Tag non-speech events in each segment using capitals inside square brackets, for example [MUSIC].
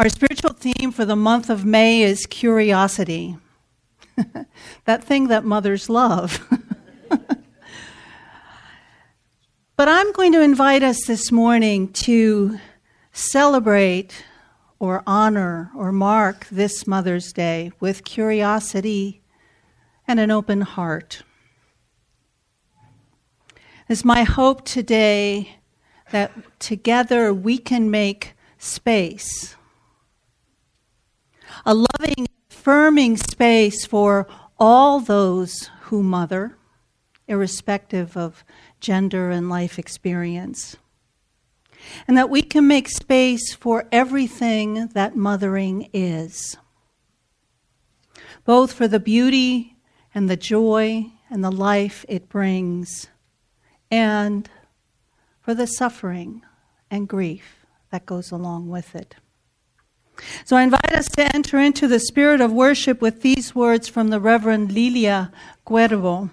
Our spiritual theme for the month of May is curiosity. [LAUGHS] that thing that mothers love. [LAUGHS] but I'm going to invite us this morning to celebrate or honor or mark this Mother's Day with curiosity and an open heart. It's my hope today that together we can make space, a loving, affirming space for all those who mother, irrespective of gender and life experience. And that we can make space for everything that mothering is, both for the beauty and the joy and the life it brings, and for the suffering and grief that goes along with it. So I invite us to enter into the spirit of worship with these words from the Reverend Lilia Cuervo.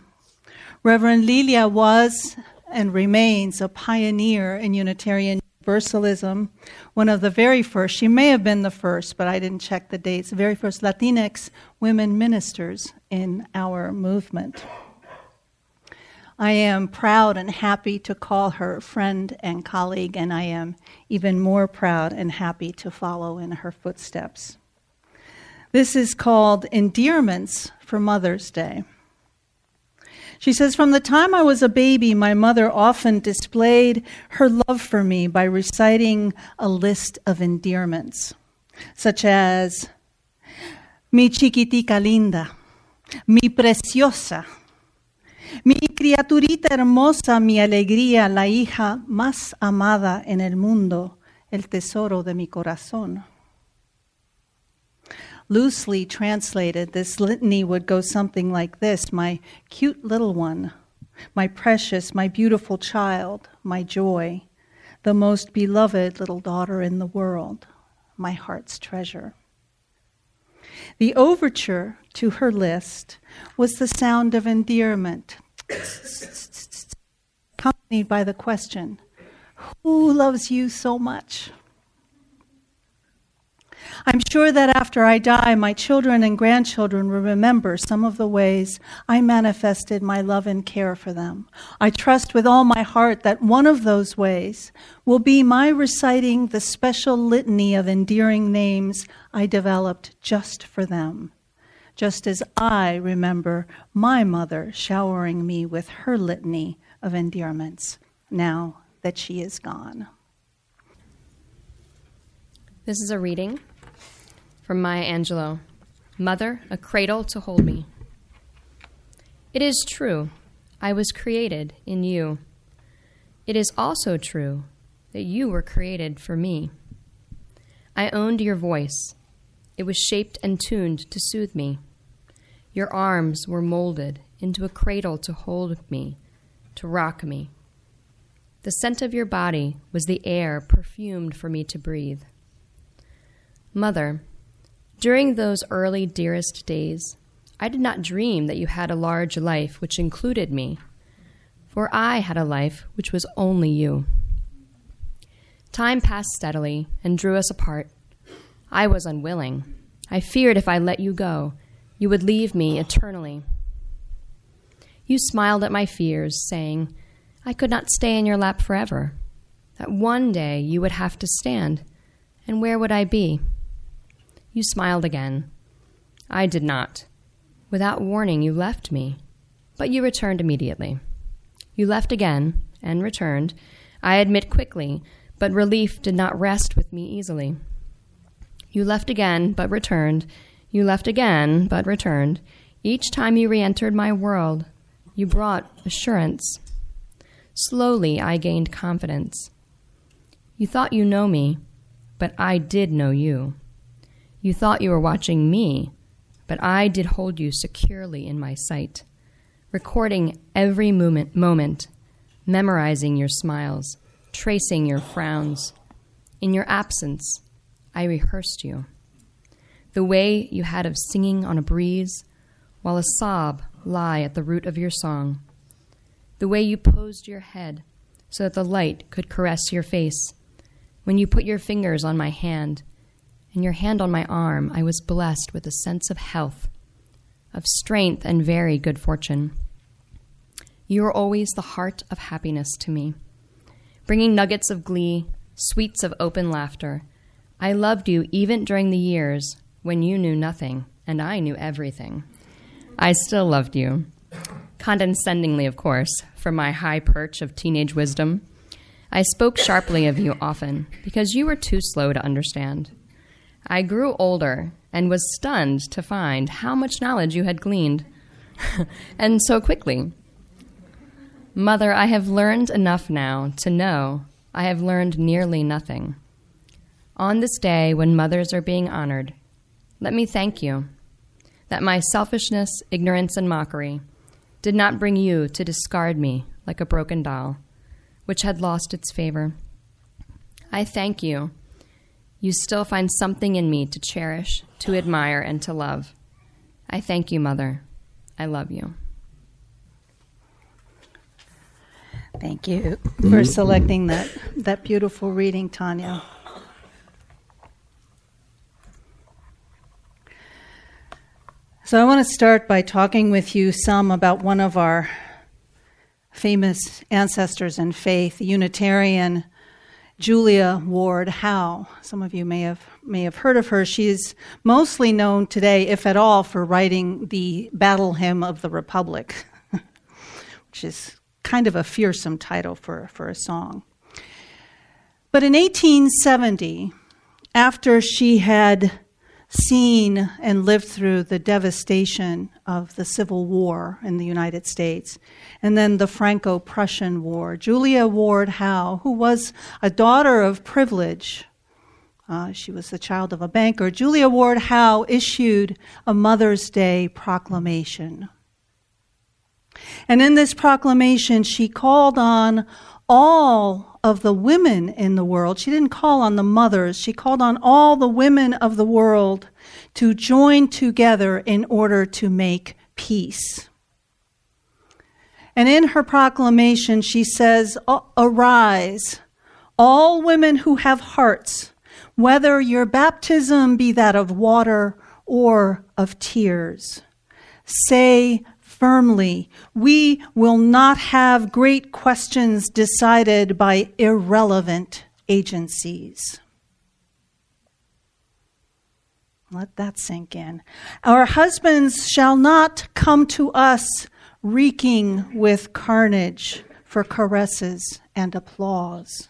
Reverend Lilia was and remains a pioneer in Unitarian Universalism, one of the very first, she may have been the first, but I didn't check the dates, the very first Latinx women ministers in our movement. I am proud and happy to call her friend and colleague, and I am even more proud and happy to follow in her footsteps. This is called Endearments for Mother's Day. She says, From the time I was a baby, my mother often displayed her love for me by reciting a list of endearments, such as, Mi chiquitica linda, mi preciosa, Mi criaturita hermosa, mi alegría, la hija más amada en el mundo, el tesoro de mi corazón. Loosely translated, this litany would go something like this My cute little one, my precious, my beautiful child, my joy, the most beloved little daughter in the world, my heart's treasure. The overture to her list was the sound of endearment, accompanied by the question, Who loves you so much? I'm sure that after I die, my children and grandchildren will remember some of the ways I manifested my love and care for them. I trust with all my heart that one of those ways will be my reciting the special litany of endearing names I developed just for them, just as I remember my mother showering me with her litany of endearments now that she is gone. This is a reading from Maya Angelou Mother, a cradle to hold me. It is true, I was created in you. It is also true that you were created for me. I owned your voice. It was shaped and tuned to soothe me. Your arms were molded into a cradle to hold me, to rock me. The scent of your body was the air perfumed for me to breathe. Mother, during those early dearest days, I did not dream that you had a large life which included me, for I had a life which was only you. Time passed steadily and drew us apart. I was unwilling. I feared if I let you go, you would leave me eternally. You smiled at my fears, saying, I could not stay in your lap forever, that one day you would have to stand, and where would I be? You smiled again. I did not. Without warning, you left me, but you returned immediately. You left again and returned, I admit quickly, but relief did not rest with me easily. You left again, but returned. You left again, but returned. Each time you re entered my world, you brought assurance. Slowly, I gained confidence. You thought you know me, but I did know you. You thought you were watching me, but I did hold you securely in my sight, recording every moment, moment memorizing your smiles, tracing your frowns. In your absence, I rehearsed you. The way you had of singing on a breeze, while a sob lie at the root of your song. The way you posed your head so that the light could caress your face. When you put your fingers on my hand and your hand on my arm, I was blessed with a sense of health, of strength, and very good fortune. You are always the heart of happiness to me, bringing nuggets of glee, sweets of open laughter. I loved you even during the years when you knew nothing and I knew everything. I still loved you. Condescendingly, of course, from my high perch of teenage wisdom. I spoke sharply of you often because you were too slow to understand. I grew older and was stunned to find how much knowledge you had gleaned, [LAUGHS] and so quickly. Mother, I have learned enough now to know I have learned nearly nothing. On this day when mothers are being honored, let me thank you that my selfishness, ignorance, and mockery did not bring you to discard me like a broken doll, which had lost its favor. I thank you. You still find something in me to cherish, to admire, and to love. I thank you, Mother. I love you. Thank you for selecting that, that beautiful reading, Tanya. So, I want to start by talking with you some about one of our famous ancestors in faith, Unitarian Julia Ward Howe. Some of you may have may have heard of her. She is mostly known today, if at all, for writing the Battle Hymn of the Republic, [LAUGHS] which is kind of a fearsome title for, for a song. But in 1870, after she had seen and lived through the devastation of the Civil War in the United States, and then the Franco Prussian War. Julia Ward Howe, who was a daughter of privilege, uh, she was the child of a banker. Julia Ward Howe issued a Mother's Day proclamation. And in this proclamation, she called on all of the women in the world. She didn't call on the mothers, she called on all the women of the world to join together in order to make peace. And in her proclamation, she says, Arise, all women who have hearts, whether your baptism be that of water or of tears. Say firmly, we will not have great questions decided by irrelevant agencies. Let that sink in. Our husbands shall not come to us reeking with carnage for caresses and applause.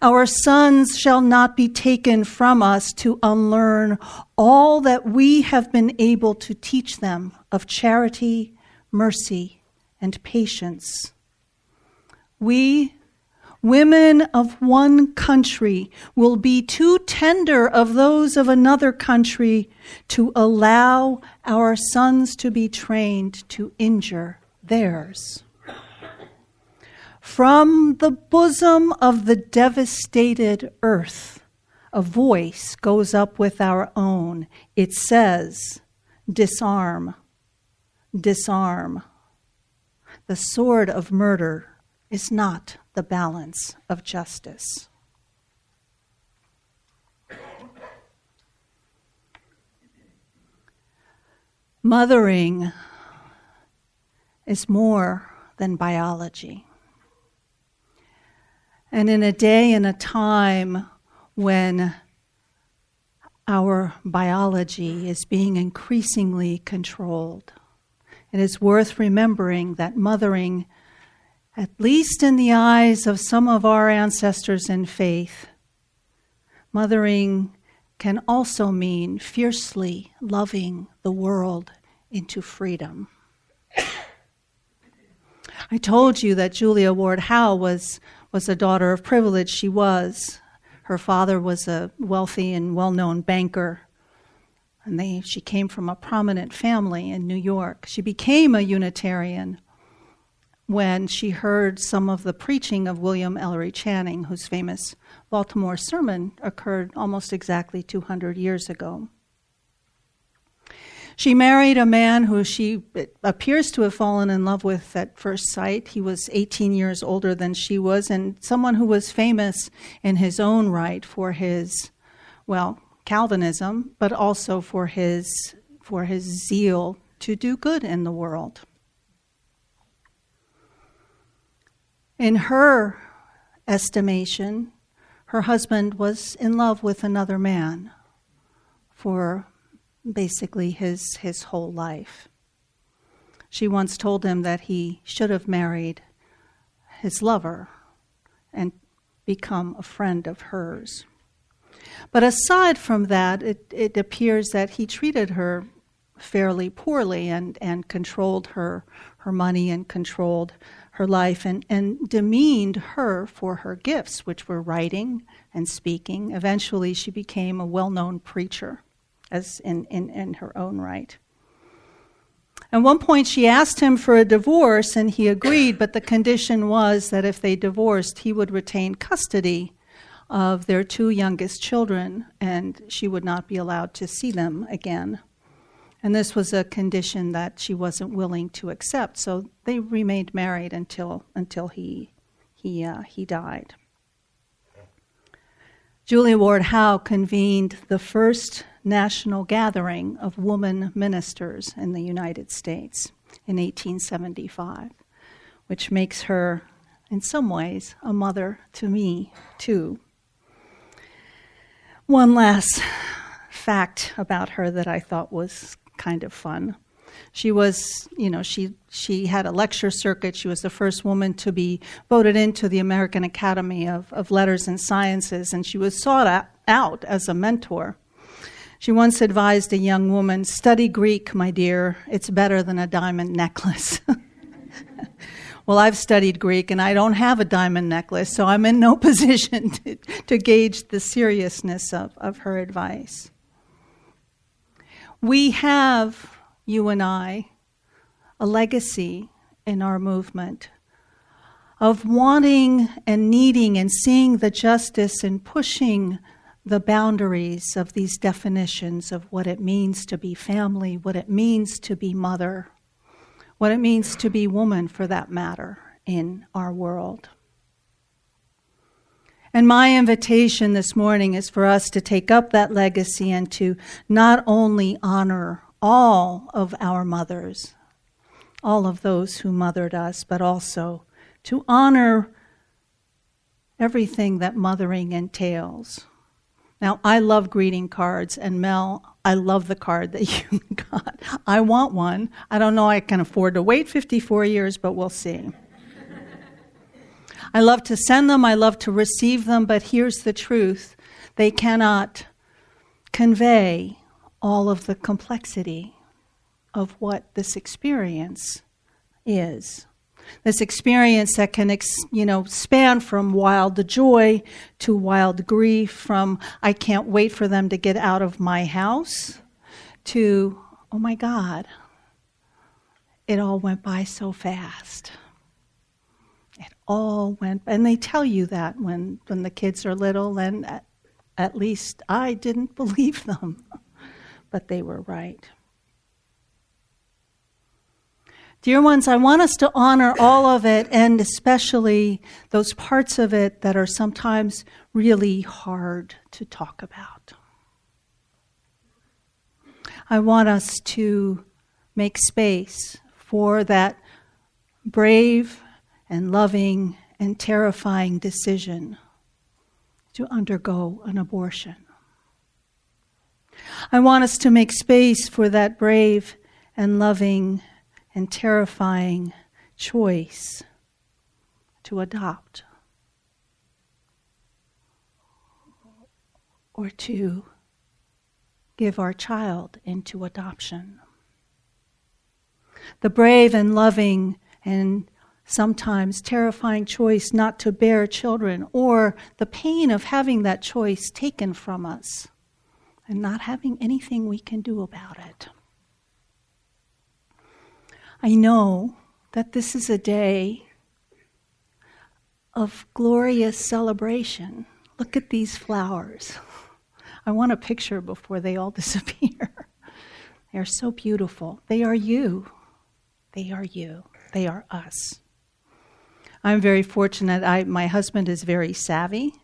Our sons shall not be taken from us to unlearn all that we have been able to teach them of charity, mercy, and patience. We, women of one country, will be too tender of those of another country to allow our sons to be trained to injure theirs. From the bosom of the devastated earth, a voice goes up with our own. It says, Disarm, disarm. The sword of murder is not the balance of justice. Mothering is more than biology. And in a day and a time when our biology is being increasingly controlled, it is worth remembering that mothering, at least in the eyes of some of our ancestors in faith, mothering can also mean fiercely loving the world into freedom. I told you that Julia Ward Howe was was a daughter of privilege. She was. Her father was a wealthy and well known banker. And they, she came from a prominent family in New York. She became a Unitarian when she heard some of the preaching of William Ellery Channing, whose famous Baltimore sermon occurred almost exactly 200 years ago. She married a man who she appears to have fallen in love with at first sight. He was 18 years older than she was, and someone who was famous in his own right for his, well, Calvinism, but also for his, for his zeal to do good in the world. In her estimation, her husband was in love with another man for basically his, his whole life. She once told him that he should have married his lover and become a friend of hers. But aside from that, it, it appears that he treated her fairly poorly and, and controlled her, her money and controlled her life and, and demeaned her for her gifts, which were writing and speaking. Eventually, she became a well known preacher as in, in, in her own right. At one point, she asked him for a divorce, and he agreed, but the condition was that if they divorced, he would retain custody of their two youngest children, and she would not be allowed to see them again. And this was a condition that she wasn't willing to accept, so they remained married until, until he, he, uh, he died. Julia Ward Howe convened the first national gathering of woman ministers in the United States in 1875, which makes her, in some ways, a mother to me, too. One last fact about her that I thought was kind of fun. She was, you know, she she had a lecture circuit. She was the first woman to be voted into the American Academy of, of Letters and Sciences, and she was sought out as a mentor. She once advised a young woman, Study Greek, my dear. It's better than a diamond necklace. [LAUGHS] well, I've studied Greek and I don't have a diamond necklace, so I'm in no [LAUGHS] position to, to gauge the seriousness of, of her advice. We have, you and I, a legacy in our movement of wanting and needing and seeing the justice and pushing the boundaries of these definitions of what it means to be family, what it means to be mother, what it means to be woman for that matter in our world. And my invitation this morning is for us to take up that legacy and to not only honor all of our mothers, all of those who mothered us, but also to honor everything that mothering entails now, I love greeting cards, and Mel, I love the card that [LAUGHS] you got. I want one. I don't know I can afford to wait 54 years, but we'll see. I love to send them, I love to receive them, but here's the truth they cannot convey all of the complexity of what this experience is this experience that can you know span from wild joy to wild grief from i can't wait for them to get out of my house to oh my god it all went by so fast. It all went and they tell you that when when the kids are little and at, at least i didn't [LAUGHS] believe them but they were right Dear ones, I want us to honor all of it and especially those parts of it that are sometimes really hard to talk about. I want us to make space for that brave and loving and terrifying decision to undergo an abortion. I want us to make space for that brave and loving and terrifying choice to adopt or to give our child into adoption. The brave and loving and sometimes terrifying choice not to bear children, or the pain of having that choice taken from us and not having anything we can do about it. I know that this is a day of glorious celebration. Look at these flowers. I want a picture before they all [LAUGHS] disappear. they are so beautiful. They are you. They are you. They are us. I'm very fortunate. I, my husband is very savvy.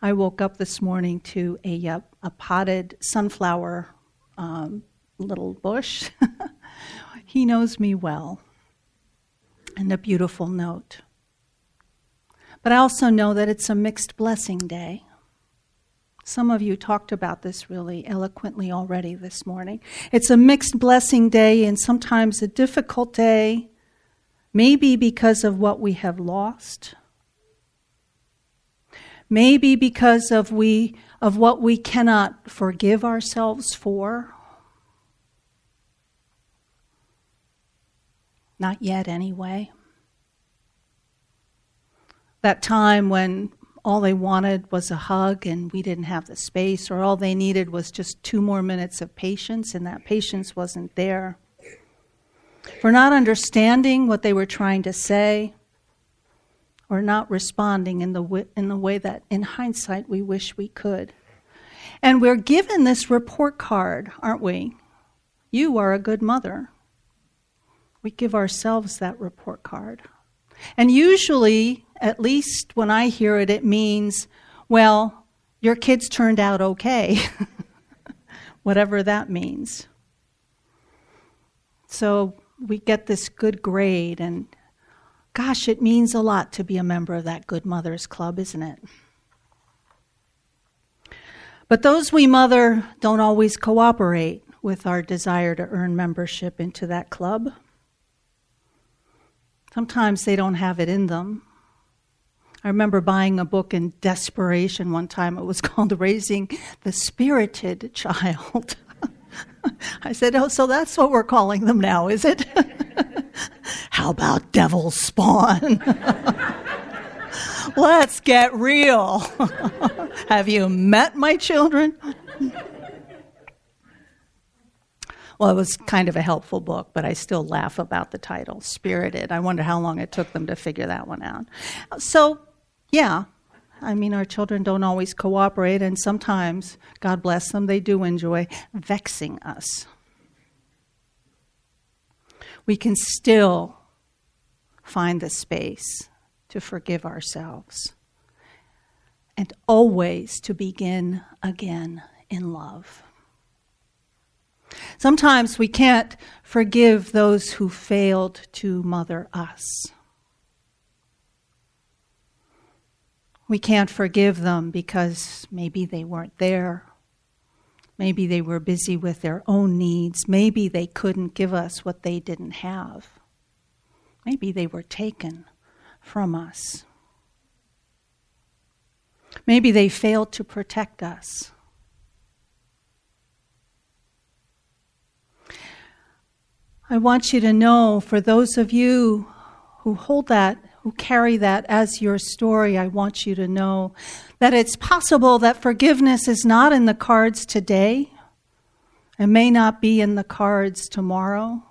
I woke up this morning to a a potted sunflower um, little bush. [LAUGHS] he knows me well. And a beautiful note. But I also know that it's a mixed blessing day. Some of you talked about this really eloquently already this morning. It's a mixed blessing day and sometimes a difficult day, maybe because of what we have lost. Maybe because of we of what we cannot forgive ourselves for. Not yet anyway. That time when all they wanted was a hug and we didn't have the space, or all they needed was just two more minutes of patience and that patience wasn't there. For not understanding what they were trying to say, or not responding in the, w- in the way that, in hindsight, we wish we could. And we're given this report card, aren't we? You are a good mother. We give ourselves that report card. And usually, at least when I hear it, it means, well, your kids turned out okay, [LAUGHS] whatever that means. So we get this good grade, and gosh, it means a lot to be a member of that Good Mothers Club, isn't it? But those we mother don't always cooperate with our desire to earn membership into that club. Sometimes they don't have it in them. I remember buying a book in desperation one time. It was [LAUGHS] called Raising the Spirited Child. [LAUGHS] I said, Oh, so that's what we're calling them now, is it? [LAUGHS] How about devil spawn? Let's get real. Have you met my children? Well, it was kind of a helpful book, but I still laugh about the title, Spirited. I wonder how long it took them to figure that one out. So, yeah, I mean, our children don't always cooperate, and sometimes, God bless them, they do enjoy vexing us. We can still find the space to forgive ourselves and always to begin again in love. Sometimes we can't forgive those who failed to mother us. We can't forgive them because maybe they weren't there. Maybe they were busy with their own needs. Maybe they couldn't give us what they didn't have. Maybe they were taken from us. Maybe they failed to protect us. I want you to know, for those of you who hold that, who carry that as your story, I want you to know that it's possible that forgiveness is not in the cards today and may not be in the cards tomorrow,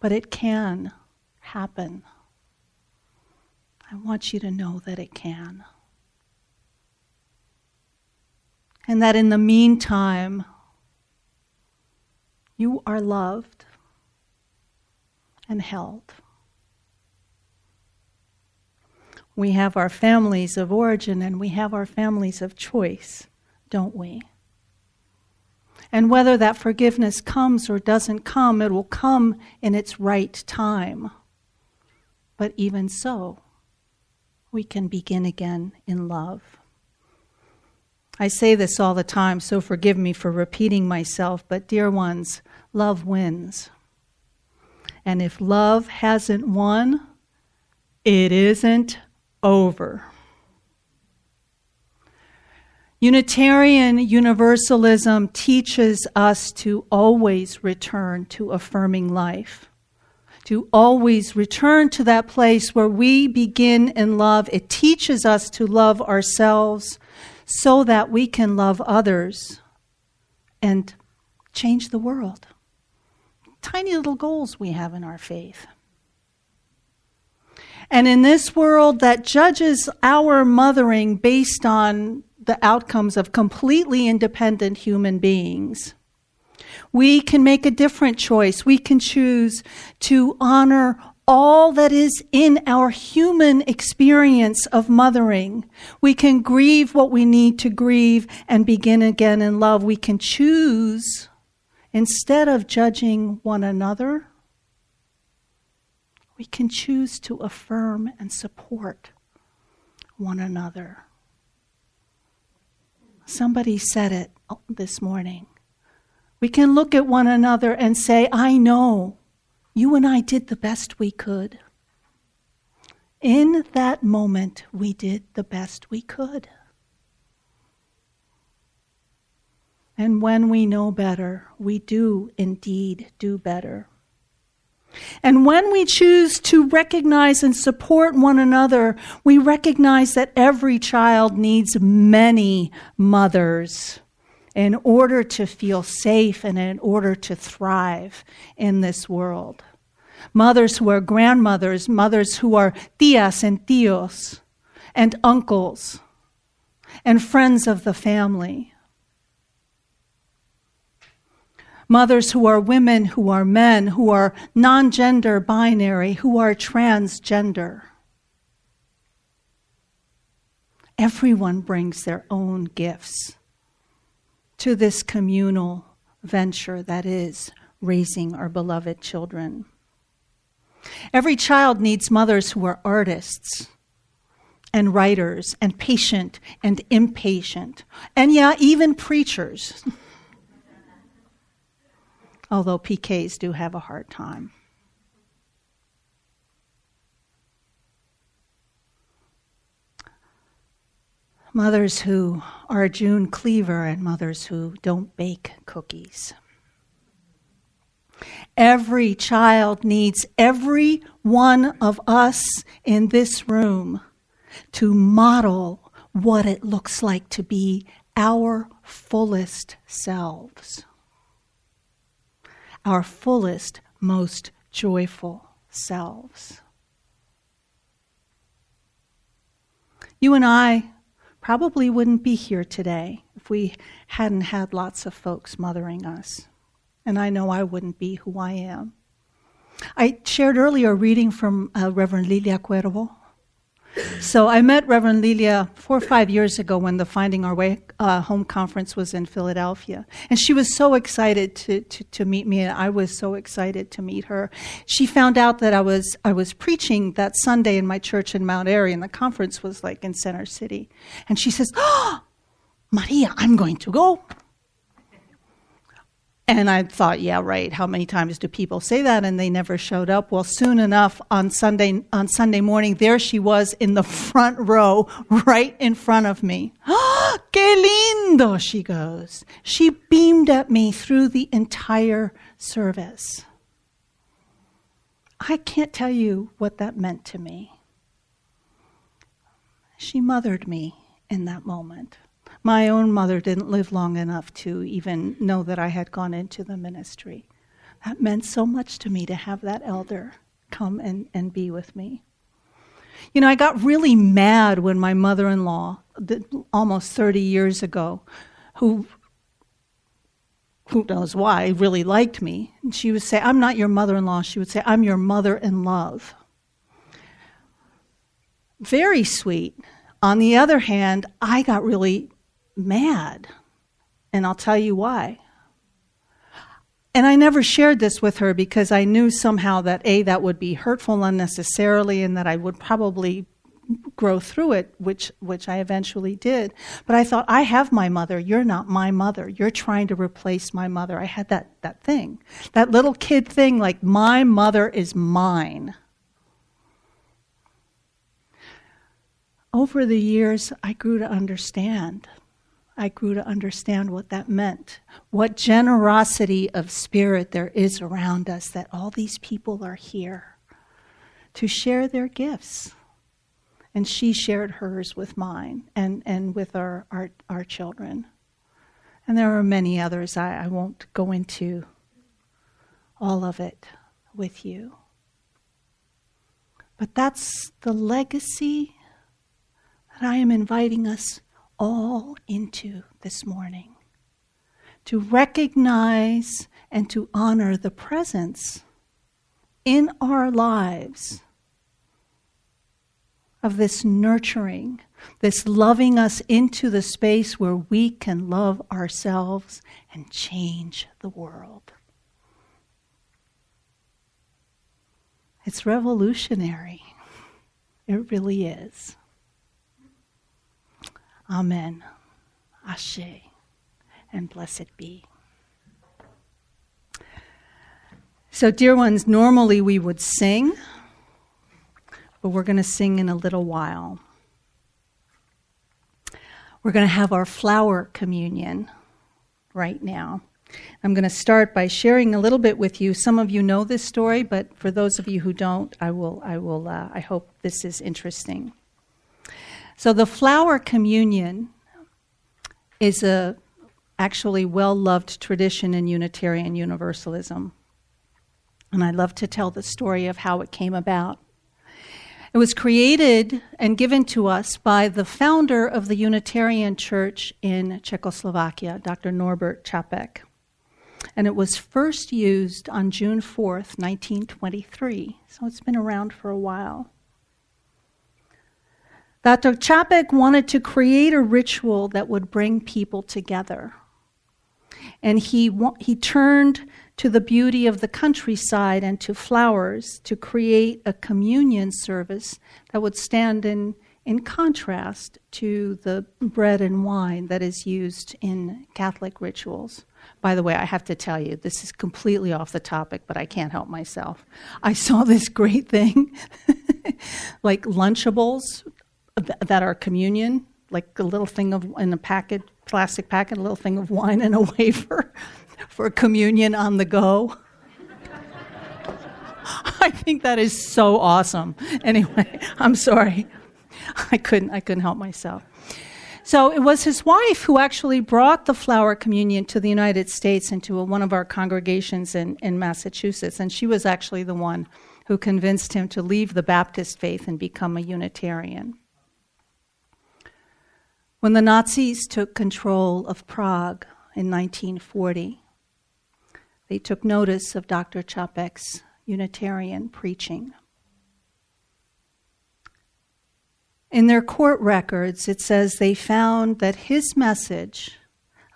but it can happen. I want you to know that it can. And that in the meantime, you are loved and held. We have our families of origin and we have our families of choice, don't we? And whether that forgiveness comes or doesn't come, it will come in its right time. But even so, we can begin again in love. I say this all the time, so forgive me for repeating myself, but dear ones, love wins. And if love hasn't won, it isn't over. Unitarian Universalism teaches us to always return to affirming life, to always return to that place where we begin in love. It teaches us to love ourselves so that we can love others and change the world tiny little goals we have in our faith. And in this world that judges our mothering based on the outcomes of completely independent human beings, we can make a different choice. We can choose to honor all that is in our human experience of mothering. We can grieve what we need to grieve and begin again in love. We can choose, instead of judging one another, we can choose to affirm and support one another. Somebody said it this morning. We can look at one another and say, I know you and I did the best we could. In that moment, we did the best we could. And when we know better, we do indeed do better. And when we choose to recognize and support one another, we recognize that every child needs many mothers in order to feel safe and in order to thrive in this world. Mothers who are grandmothers, mothers who are tias and tios, and uncles, and friends of the family. Mothers who are women, who are men, who are non gender binary, who are transgender. Everyone brings their own gifts to this communal venture that is raising our beloved children. Every child needs mothers who are artists and writers and patient and impatient, and yeah, even preachers. [LAUGHS] Although PKs do have a hard time. mothers who are June Cleaver and mothers who don't bake cookies. Every child needs every one of us in this room to model what it looks like to be our fullest selves, our fullest, most joyful selves. You and I probably wouldn't be here today if we hadn't had lots of folks mothering us. And I know I wouldn't be who I am. I shared earlier a reading from uh, Reverend Lilia Cuervo, so I met Reverend Lilia four or five years ago when the Finding Our Way uh, home conference was in Philadelphia. And she was so excited to, to, to, meet me, and I was so excited to meet her. She found out that I was, I was preaching that Sunday in my church in Mount Airy, and the conference was like in Center City. And she says, Oh, [GASPS] Maria, I'm going to go. And I thought, yeah, right. How many times do people say that? And they never showed up. Well, soon enough, on Sunday on Sunday morning, there she was in the front row, right in front of me. [GASPS] Qué lindo! She goes. She beamed at me through the entire service. I can't tell you what that meant to me. She mothered me in that moment. My own mother didn't live long enough to even know that I had gone into the ministry. That meant so much to me to have that elder come and, and be with me. You know, I got really mad when my mother in law, almost 30 years ago, who who knows why, really liked me. And she would say, I'm not your mother in law. She would say, I'm your mother in love. Very sweet. On the other hand, I got really mad. And I'll tell you why. And I never shared this with her because I knew somehow that A, that would be hurtful unnecessarily and that I would probably grow through it, which, which I eventually did. But I thought, I have my mother. You're not my mother. You're trying to replace my mother. I had that, that thing, that little kid thing like, my mother is mine. Over the years, I grew to understand I grew to understand what that meant. What generosity of spirit there is around us that all these people are here to share their gifts. And she shared hers with mine and, and with our, our, our children. And there are many others. I, I won't go into all of it with you. But that's the legacy that I am inviting us all into this morning. To recognize and to honor the presence in our lives of this nurturing, this loving us into the space where we can love ourselves and change the world. It's revolutionary. It really is. Amen. Ashe. And blessed be. So, dear ones, normally we would sing, but we're going to sing in a little while. We're going to have our flower communion right now. I'm going to start by sharing a little bit with you. Some of you know this story, but for those of you who don't, I will. I will. Uh, I hope this is interesting. So the flower communion is a actually well loved tradition in Unitarian Universalism. And I'd love to tell the story of how it came about. It was created and given to us by the founder of the Unitarian Church in Czechoslovakia, Dr. Norbert Čapek. And it was first used on June 4th, 1923. So it's been around for a while. Dr. Čapek wanted to create a ritual that would bring people together. And he, he turned to the beauty of the countryside and to flowers to create a communion service that would stand in, in contrast to the bread and wine that is used in Catholic rituals. By the way, I have to tell you, this is completely off the topic, but I can't help myself. I saw this great thing [LAUGHS] like Lunchables that are communion, like a little thing of in a packet, plastic packet, a little thing of wine and a [LAUGHS] wafer for communion on the go. [LAUGHS] I think that is so awesome. Anyway, I'm sorry. I couldn't I couldn't help myself. So it was his wife who actually brought the flower communion to the United States into a, one of our congregations in, in Massachusetts, and she was actually the one who convinced him to leave the Baptist faith and become a Unitarian. When the Nazis took control of Prague in 1940, they took notice of Dr. Čapek's Unitarian preaching. In their court records, it says they found that his message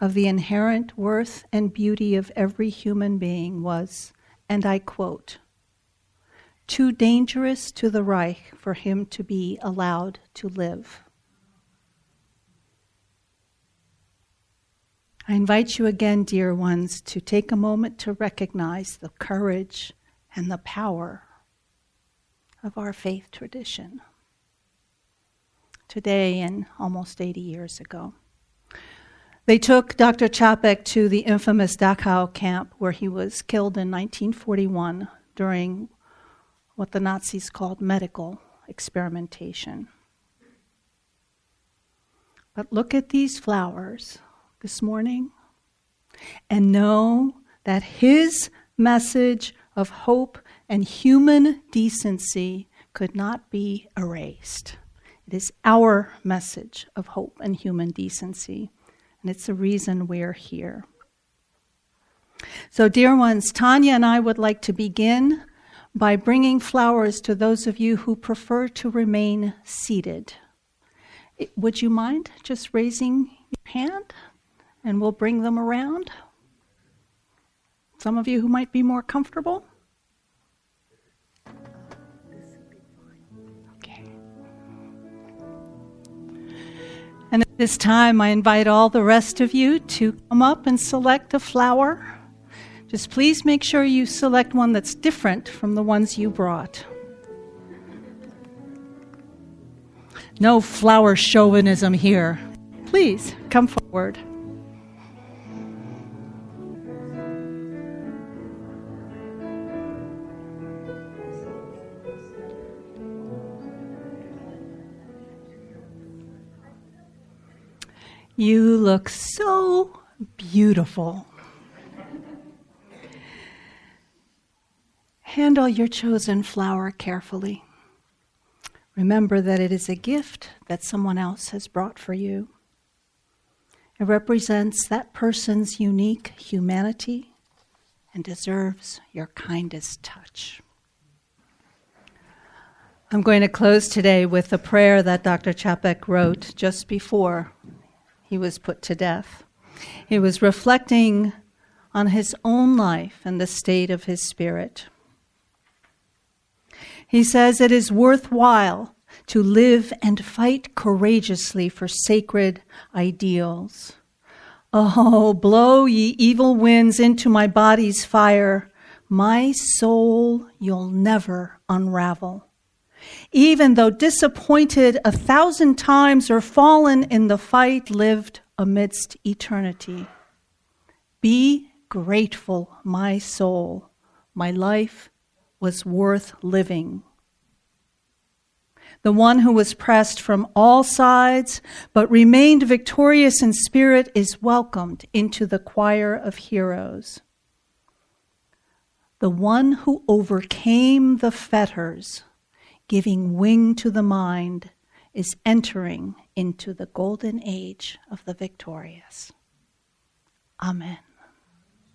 of the inherent worth and beauty of every human being was, and I quote, too dangerous to the Reich for him to be allowed to live. I invite you again, dear ones, to take a moment to recognize the courage and the power of our faith tradition. Today and almost 80 years ago. They took Dr. Čapek to the infamous Dachau camp where he was killed in 1941 during what the Nazis called medical experimentation. But look at these flowers this morning and know that his message of hope and human decency could not be erased. It is our message of hope and human decency, and it's the reason we're here. So, dear ones, Tanya and I would like to begin by bringing flowers to those of you who prefer to remain seated. Would you mind just raising your hand? And we'll bring them around. Some of you who might be more comfortable. Okay. And at this time, I invite all the rest of you to come up and select a flower. Just please make sure you select one that's different from the ones you brought. No flower chauvinism here. Please come forward. You look so beautiful. Handle your chosen flower carefully. Remember that it is a gift that someone else has brought for you. It represents that person's unique humanity and deserves your kindest touch. I'm going to close today with a prayer that Dr. Čapek wrote just before he was put to death. He was reflecting on his own life and the state of his spirit. He says, It is worthwhile to live and fight courageously for sacred ideals. Oh, blow ye evil winds into my body's fire. My soul you'll never unravel. Even though disappointed a thousand times or fallen in the fight lived amidst eternity. Be grateful, my soul. My life was worth living. The one who was pressed from all sides but remained victorious in spirit is welcomed into the choir of heroes. The one who overcame the fetters, giving wing to the mind, is entering into the golden age of the victorious. Amen.